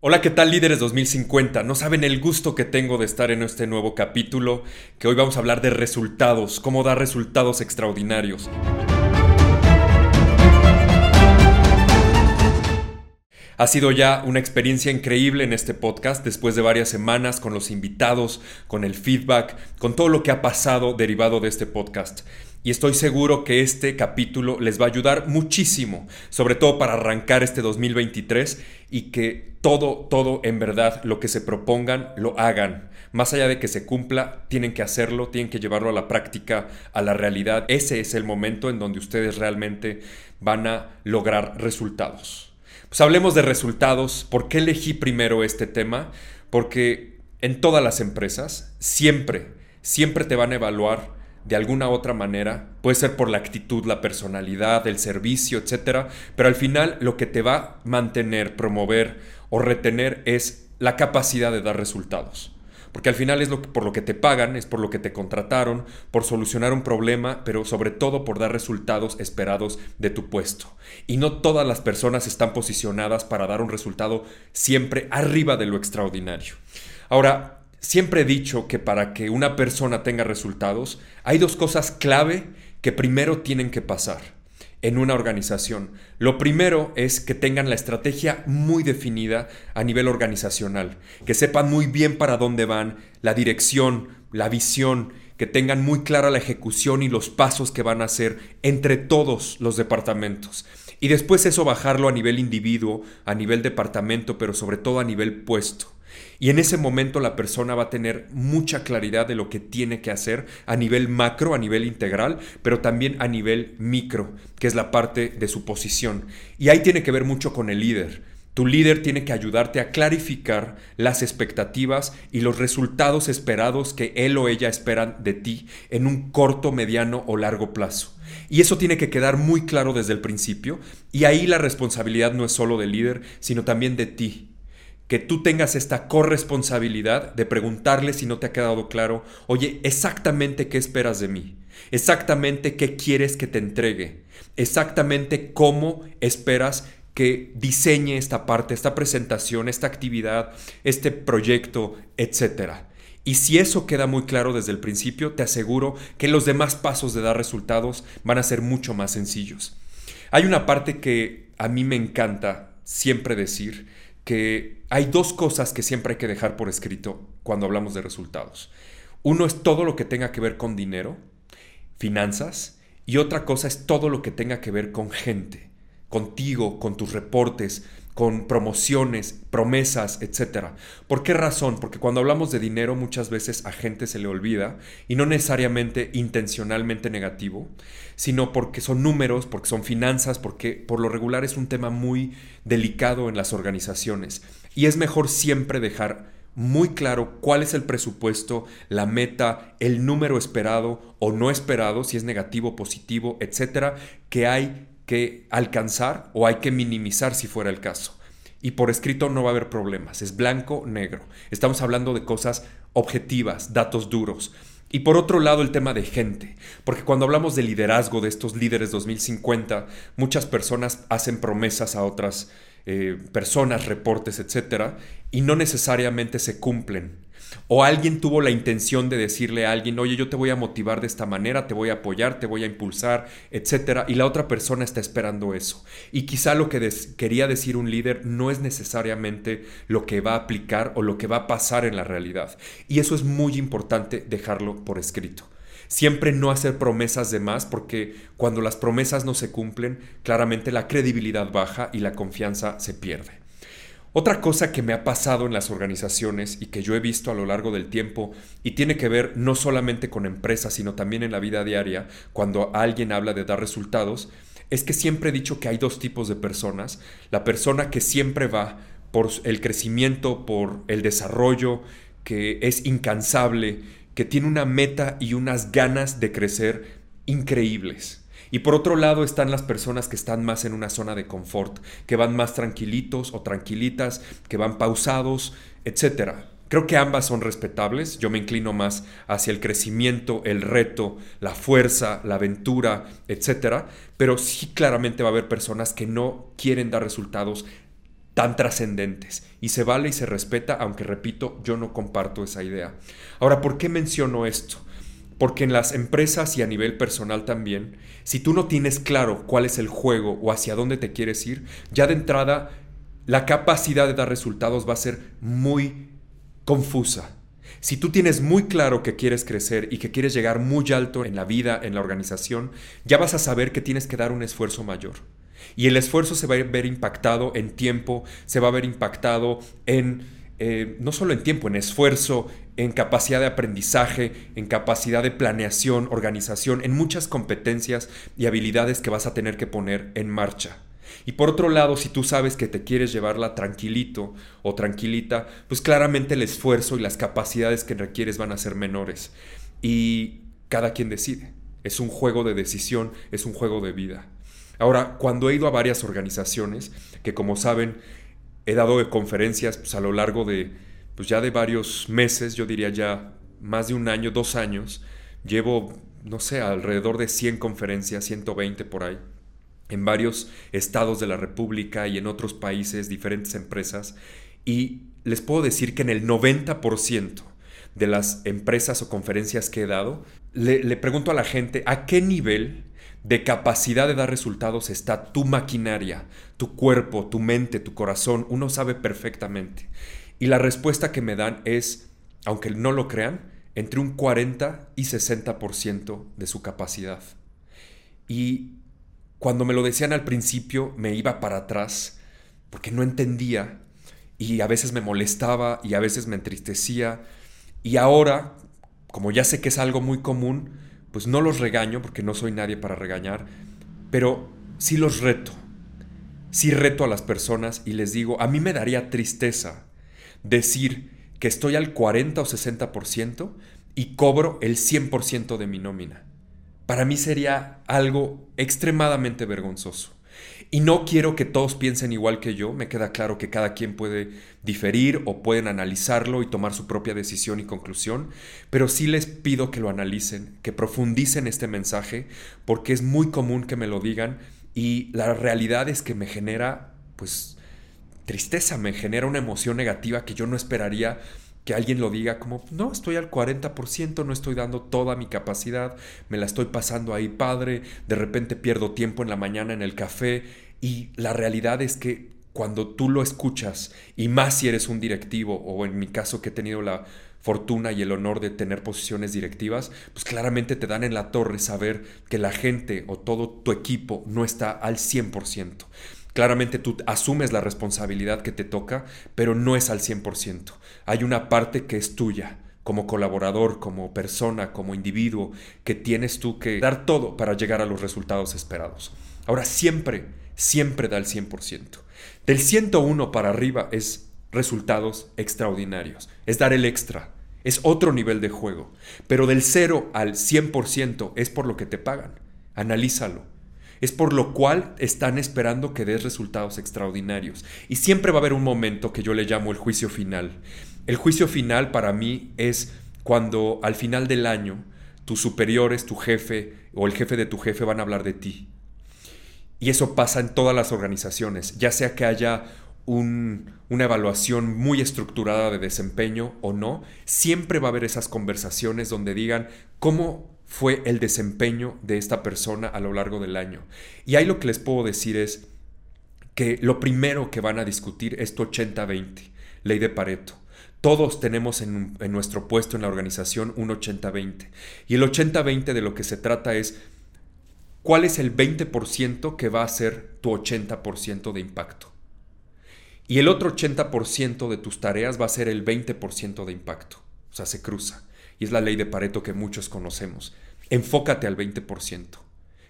Hola, ¿qué tal líderes 2050? No saben el gusto que tengo de estar en este nuevo capítulo, que hoy vamos a hablar de resultados, cómo dar resultados extraordinarios. Ha sido ya una experiencia increíble en este podcast después de varias semanas con los invitados, con el feedback, con todo lo que ha pasado derivado de este podcast y estoy seguro que este capítulo les va a ayudar muchísimo, sobre todo para arrancar este 2023 y que todo, todo en verdad lo que se propongan lo hagan. Más allá de que se cumpla, tienen que hacerlo, tienen que llevarlo a la práctica, a la realidad. Ese es el momento en donde ustedes realmente van a lograr resultados. Pues hablemos de resultados. ¿Por qué elegí primero este tema? Porque en todas las empresas siempre, siempre te van a evaluar de alguna otra manera, puede ser por la actitud, la personalidad, el servicio, etc. Pero al final lo que te va a mantener, promover o retener es la capacidad de dar resultados. Porque al final es lo por lo que te pagan, es por lo que te contrataron, por solucionar un problema, pero sobre todo por dar resultados esperados de tu puesto. Y no todas las personas están posicionadas para dar un resultado siempre arriba de lo extraordinario. Ahora, Siempre he dicho que para que una persona tenga resultados, hay dos cosas clave que primero tienen que pasar en una organización. Lo primero es que tengan la estrategia muy definida a nivel organizacional, que sepan muy bien para dónde van, la dirección, la visión, que tengan muy clara la ejecución y los pasos que van a hacer entre todos los departamentos. Y después eso bajarlo a nivel individuo, a nivel departamento, pero sobre todo a nivel puesto. Y en ese momento la persona va a tener mucha claridad de lo que tiene que hacer a nivel macro, a nivel integral, pero también a nivel micro, que es la parte de su posición. Y ahí tiene que ver mucho con el líder. Tu líder tiene que ayudarte a clarificar las expectativas y los resultados esperados que él o ella esperan de ti en un corto, mediano o largo plazo. Y eso tiene que quedar muy claro desde el principio. Y ahí la responsabilidad no es solo del líder, sino también de ti que tú tengas esta corresponsabilidad de preguntarle si no te ha quedado claro, oye, exactamente qué esperas de mí, exactamente qué quieres que te entregue, exactamente cómo esperas que diseñe esta parte, esta presentación, esta actividad, este proyecto, etc. Y si eso queda muy claro desde el principio, te aseguro que los demás pasos de dar resultados van a ser mucho más sencillos. Hay una parte que a mí me encanta siempre decir, que hay dos cosas que siempre hay que dejar por escrito cuando hablamos de resultados. Uno es todo lo que tenga que ver con dinero, finanzas, y otra cosa es todo lo que tenga que ver con gente, contigo, con tus reportes, con promociones, promesas, etc. ¿Por qué razón? Porque cuando hablamos de dinero muchas veces a gente se le olvida, y no necesariamente intencionalmente negativo, sino porque son números, porque son finanzas, porque por lo regular es un tema muy delicado en las organizaciones. Y es mejor siempre dejar muy claro cuál es el presupuesto, la meta, el número esperado o no esperado, si es negativo, positivo, etcétera, que hay que alcanzar o hay que minimizar si fuera el caso. Y por escrito no va a haber problemas, es blanco, negro. Estamos hablando de cosas objetivas, datos duros. Y por otro lado el tema de gente, porque cuando hablamos de liderazgo de estos líderes 2050, muchas personas hacen promesas a otras eh, personas, reportes, etcétera, y no necesariamente se cumplen. O alguien tuvo la intención de decirle a alguien, oye, yo te voy a motivar de esta manera, te voy a apoyar, te voy a impulsar, etcétera, y la otra persona está esperando eso. Y quizá lo que quería decir un líder no es necesariamente lo que va a aplicar o lo que va a pasar en la realidad. Y eso es muy importante dejarlo por escrito. Siempre no hacer promesas de más porque cuando las promesas no se cumplen, claramente la credibilidad baja y la confianza se pierde. Otra cosa que me ha pasado en las organizaciones y que yo he visto a lo largo del tiempo y tiene que ver no solamente con empresas, sino también en la vida diaria, cuando alguien habla de dar resultados, es que siempre he dicho que hay dos tipos de personas. La persona que siempre va por el crecimiento, por el desarrollo, que es incansable, que tiene una meta y unas ganas de crecer increíbles. Y por otro lado están las personas que están más en una zona de confort, que van más tranquilitos o tranquilitas, que van pausados, etc. Creo que ambas son respetables, yo me inclino más hacia el crecimiento, el reto, la fuerza, la aventura, etc. Pero sí claramente va a haber personas que no quieren dar resultados tan trascendentes. Y se vale y se respeta, aunque repito, yo no comparto esa idea. Ahora, ¿por qué menciono esto? Porque en las empresas y a nivel personal también, si tú no tienes claro cuál es el juego o hacia dónde te quieres ir, ya de entrada la capacidad de dar resultados va a ser muy confusa. Si tú tienes muy claro que quieres crecer y que quieres llegar muy alto en la vida, en la organización, ya vas a saber que tienes que dar un esfuerzo mayor. Y el esfuerzo se va a ver impactado en tiempo, se va a ver impactado en, eh, no solo en tiempo, en esfuerzo, en capacidad de aprendizaje, en capacidad de planeación, organización, en muchas competencias y habilidades que vas a tener que poner en marcha. Y por otro lado, si tú sabes que te quieres llevarla tranquilito o tranquilita, pues claramente el esfuerzo y las capacidades que requieres van a ser menores. Y cada quien decide. Es un juego de decisión, es un juego de vida. Ahora, cuando he ido a varias organizaciones, que como saben, he dado conferencias pues, a lo largo de, pues ya de varios meses, yo diría ya más de un año, dos años, llevo, no sé, alrededor de 100 conferencias, 120 por ahí en varios estados de la República y en otros países, diferentes empresas, y les puedo decir que en el 90% de las empresas o conferencias que he dado, le, pregunto a la gente a qué nivel de capacidad de dar resultados está tu maquinaria, tu cuerpo, tu mente, tu corazón. Uno sabe perfectamente. Y la respuesta que me dan es, aunque no lo crean, entre un 40 y 60% de su capacidad. Y cuando me lo decían al principio me iba para atrás porque no entendía y a veces me molestaba y a veces me entristecía y ahora, como ya sé que es algo muy común, pues no los regaño porque no soy nadie para regañar, pero sí los reto. Sí reto a las personas y les digo, a mí me daría tristeza decir que estoy al 40 o 60% y cobro el 100% de mi nómina para mí sería algo extremadamente vergonzoso. Y no quiero que todos piensen igual que yo, me queda claro que cada quien puede diferir o pueden analizarlo y tomar su propia decisión y conclusión, pero sí les pido que lo analicen, que profundicen este mensaje, porque es muy común que me lo digan y la realidad es que me genera, pues, tristeza, me genera una emoción negativa que yo no esperaría que alguien lo diga como, no, estoy al 40%, no estoy dando toda mi capacidad, me la estoy pasando ahí padre, de repente pierdo tiempo en la mañana en el café y la realidad es que cuando tú lo escuchas, y más si eres un directivo, o en mi caso que he tenido la fortuna y el honor de tener posiciones directivas, pues claramente te dan en la torre saber que la gente o todo tu equipo no está al 100%. Claramente tú asumes la responsabilidad que te toca, pero no es al 100%. Hay una parte que es tuya, como colaborador, como persona, como individuo, que tienes tú que dar todo para llegar a los resultados esperados. Ahora, siempre, siempre da el 100%. Del 101 para arriba es resultados extraordinarios, es dar el extra, es otro nivel de juego. Pero del 0 al 100% es por lo que te pagan. Analízalo es por lo cual están esperando que des resultados extraordinarios. Y siempre va a haber un momento que yo le llamo el juicio final. El juicio final para mí es cuando al final del año tus superiores, tu jefe o el jefe de tu jefe van a hablar de ti. Y eso pasa en todas las organizaciones, ya sea que haya una evaluación muy estructurada de desempeño o no, siempre va a haber esas conversaciones donde digan cómo fue el desempeño de esta persona a lo largo del año. Y ahí lo que les puedo decir es que lo primero que van a discutir es tu 80-20, ley de Pareto. Todos tenemos en, en, nuestro puesto en la organización un 80-20. Y el 80-20 de lo que se trata es cuál es el 20% que va a ser tu 80% de impacto. Y el otro 80% de tus tareas va a ser el 20% de impacto. O sea, se cruza y es la ley de Pareto que muchos conocemos. Enfócate al 20%,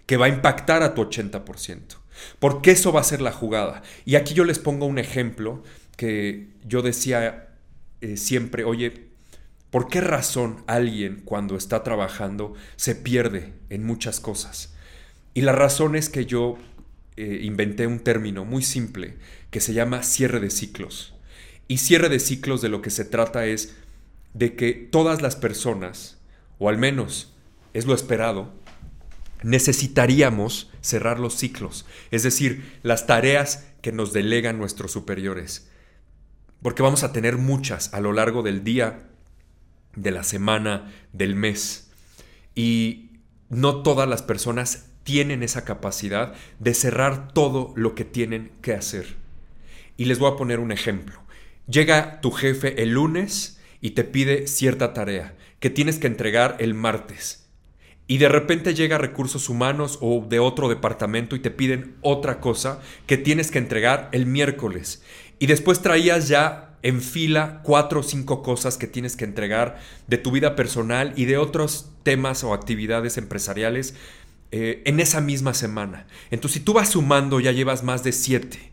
que va a impactar a tu 80%, porque eso va a ser la jugada. Y aquí yo les pongo un ejemplo que yo decía eh, siempre, oye, ¿por qué razón alguien cuando está trabajando se pierde en muchas cosas? Y la razón es que yo eh, inventé un término muy simple que se llama cierre de ciclos. Y cierre de ciclos de lo que se trata es de que todas las personas, o al menos es lo esperado, necesitaríamos cerrar los ciclos, es decir, las tareas que nos delegan nuestros superiores. Porque vamos a tener muchas a lo largo del día, de la semana, del mes. Y no todas las personas tienen esa capacidad de cerrar todo lo que tienen que hacer. Y les voy a poner un ejemplo. Llega tu jefe el lunes y te pide cierta tarea que tienes que entregar el martes y de repente llega recursos humanos o de otro departamento y te piden otra cosa que tienes que entregar el miércoles. Y después traías ya en fila cuatro o cinco cosas que tienes que entregar de tu vida personal y de otros temas o actividades empresariales eh, en esa misma semana. Entonces, si tú vas sumando, ya llevas más de siete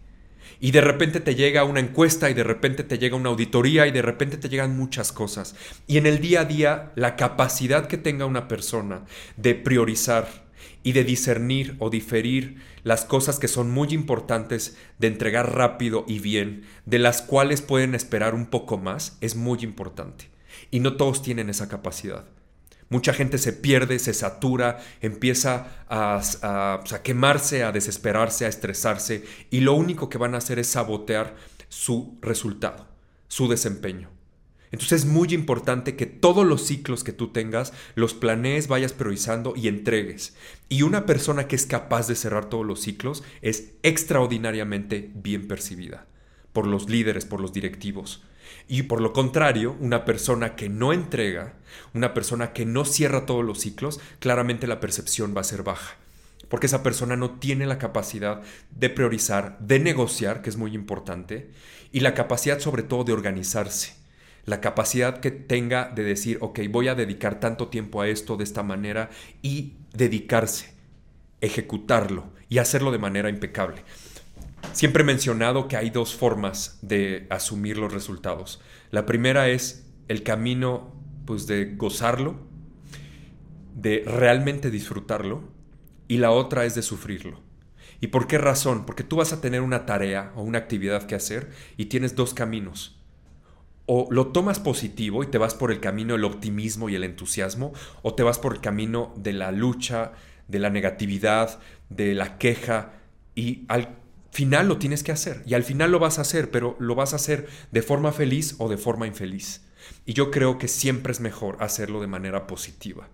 y de repente te llega una encuesta y de repente te llega una auditoría y de repente te llegan muchas cosas. Y en el día a día, la capacidad que tenga una persona de priorizar y de discernir o diferir las cosas que son muy importantes de entregar rápido y bien, de las cuales pueden esperar un poco más, es muy importante. Y no todos tienen esa capacidad. Mucha gente se pierde, se satura, empieza a, quemarse, a desesperarse, a estresarse y lo único que van a hacer es sabotear su resultado, su desempeño. Entonces es muy importante que todos los ciclos que tú tengas los planees, vayas priorizando y entregues. Y una persona que es capaz de cerrar todos los ciclos es extraordinariamente bien percibida por los líderes, por los directivos. Y por lo contrario, una persona que no entrega, una persona que no cierra todos los ciclos, claramente la percepción va a ser baja. Porque esa persona no tiene la capacidad de priorizar, de negociar, que es muy importante, y la capacidad sobre todo de organizarse. La capacidad que tenga de decir, ok, voy a dedicar tanto tiempo a esto de esta manera y dedicarse, ejecutarlo y hacerlo de manera impecable. Siempre he mencionado que hay dos formas de asumir los resultados. La primera es el camino pues de gozarlo, de realmente disfrutarlo, y la otra es de sufrirlo. ¿Y por qué razón? Porque tú vas a tener una tarea o una actividad que hacer y tienes dos caminos. O lo tomas positivo y te vas por el camino del optimismo y el entusiasmo, o te vas por el camino de la lucha, de la negatividad, de la queja, y al final lo tienes que hacer y al final lo vas a hacer, pero lo vas a hacer de forma feliz o de forma infeliz. Y yo creo que siempre es mejor hacerlo de manera positiva.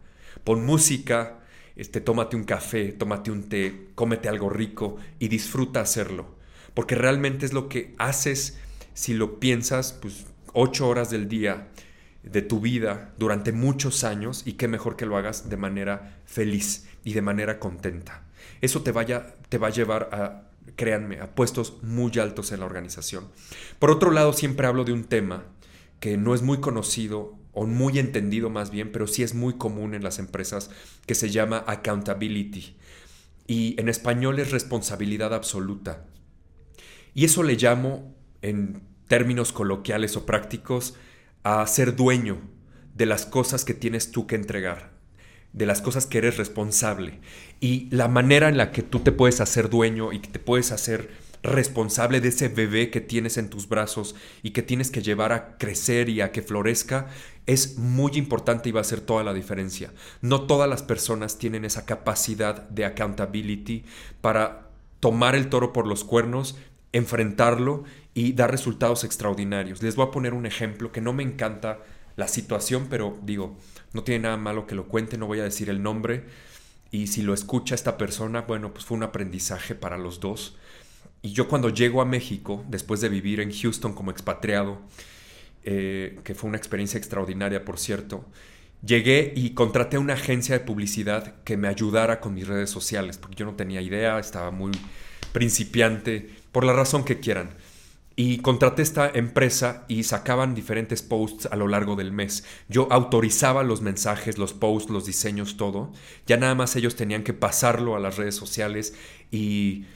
Pon música, este, tómate un café, tómate un té, cómete algo rico y disfruta hacerlo. Porque realmente es lo que haces si lo piensas, pues ocho horas del día de tu vida durante muchos años y qué mejor que lo hagas de manera feliz y de manera contenta. Eso te, vaya, te va a llevar a créanme, a puestos muy altos en la organización. Por otro lado, siempre hablo de un tema que no es muy conocido o muy entendido más bien, pero sí es muy común en las empresas, que se llama accountability. Y en español es responsabilidad absoluta. Y eso le llamo, en términos coloquiales o prácticos, a ser dueño de las cosas que tienes tú que entregar, de las cosas que eres responsable y la manera en la que tú te puedes hacer dueño y te puedes hacer responsable de ese bebé que tienes en tus brazos y que tienes que llevar a crecer y a que florezca es muy importante y va a hacer toda la diferencia. No todas las personas tienen esa capacidad de accountability para tomar el toro por los cuernos, enfrentarlo y dar resultados extraordinarios. Les voy a poner un ejemplo que no me encanta la situación, pero digo, no tiene nada malo que lo cuente, no voy a decir el nombre. Y si lo escucha esta persona, bueno, pues fue un aprendizaje para los dos. Y yo cuando llego a México, después de vivir en Houston como expatriado, eh, que fue una experiencia extraordinaria, por cierto, llegué y contraté una agencia de publicidad que me ayudara con mis redes sociales, porque yo no tenía idea, estaba muy principiante, por la razón que quieran. Y contraté esta empresa y sacaban diferentes posts a lo largo del mes. Yo autorizaba los mensajes, los posts, los diseños, todo. Ya nada más ellos tenían que pasarlo a las redes sociales y,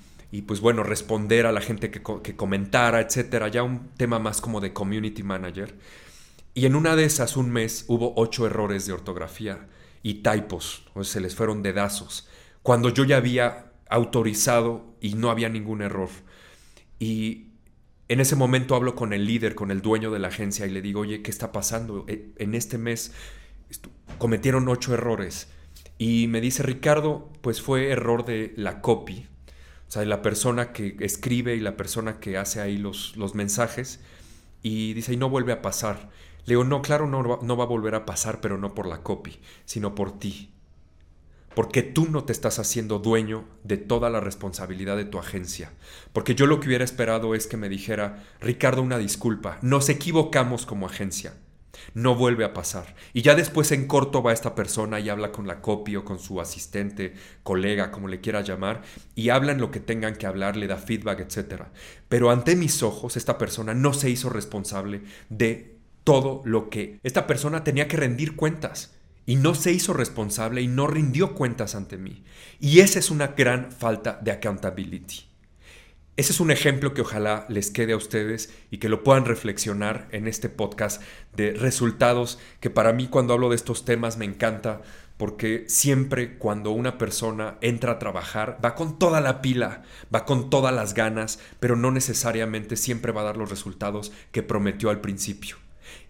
pues bueno, responder a la gente que, que comentara, etcétera. Ya un tema más como de community manager. Y en una de esas, un mes, hubo ocho errores de ortografía y typos. O se les fueron dedazos. Cuando yo ya había autorizado y no había ningún error. Y en ese momento hablo con el líder, con el dueño de la agencia y le digo, oye, ¿qué está pasando? E, en este mes cometieron ocho errores Y me dice, Ricardo, pues fue error de la copy, o sea, de la persona que escribe y la persona que hace ahí los, los mensajes. Y dice, y no vuelve a pasar. Le digo, no, claro, no, no va a volver a pasar, pero no por la copy, sino por ti. Porque tú no te estás haciendo dueño de toda la responsabilidad de tu agencia. Porque yo lo que hubiera esperado es que me dijera, Ricardo, una disculpa, nos equivocamos como agencia. No vuelve a pasar. Y ya después en corto va esta persona y habla con la copia o con su asistente, colega, como le quiera llamar, y hablan lo que tengan que hablar, le da feedback, etc. Pero ante mis ojos, esta persona no se hizo responsable de todo lo que esta persona tenía que rendir cuentas. Y no se hizo responsable y no rindió cuentas ante mí. Y esa es una gran falta de accountability. Ese es un ejemplo que ojalá les quede a ustedes y que lo puedan reflexionar en este podcast de resultados que para mí cuando hablo de estos temas me encanta porque siempre cuando una persona entra a trabajar va con toda la pila, va con todas las ganas, pero no necesariamente siempre va a dar los resultados que prometió al principio.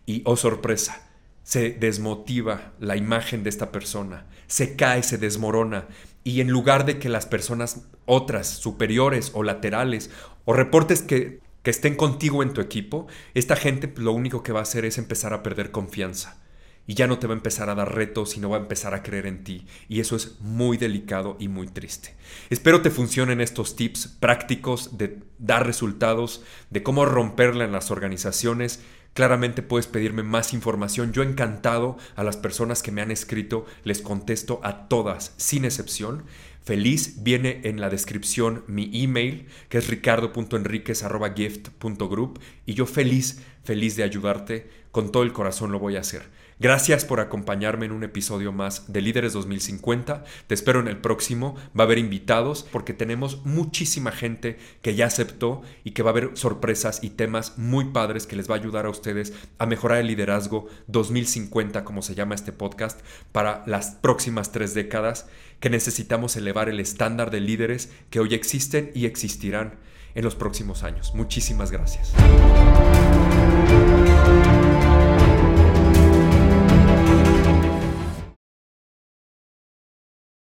Y oh sorpresa, se desmotiva la imagen de esta persona, se cae, se desmorona y en lugar de que las personas otras, superiores o laterales, o reportes que, que estén contigo en tu equipo, esta gente lo único que va a hacer es empezar a perder confianza. Y ya no te va a empezar a dar retos, sino va a empezar a creer en ti. Y eso es muy delicado y muy triste. Espero te funcionen estos tips prácticos de dar resultados, de cómo romperla en las organizaciones Claramente puedes pedirme más información. Yo encantado a las personas que me han escrito, les contesto a todas, sin excepción. Feliz viene en la descripción mi email, que es ricardo.enriquez.gift.group, y yo feliz, feliz de ayudarte, con todo el corazón lo voy a hacer. Gracias por acompañarme en un episodio más de Líderes 2050. Te espero en el próximo. Va a haber invitados porque tenemos muchísima gente que ya aceptó y que va a haber sorpresas y temas muy padres que les va a ayudar a ustedes a mejorar el liderazgo 2050, como se llama este podcast, para las próximas tres décadas que necesitamos elevar el estándar de líderes que hoy existen y existirán en los próximos años. Muchísimas gracias.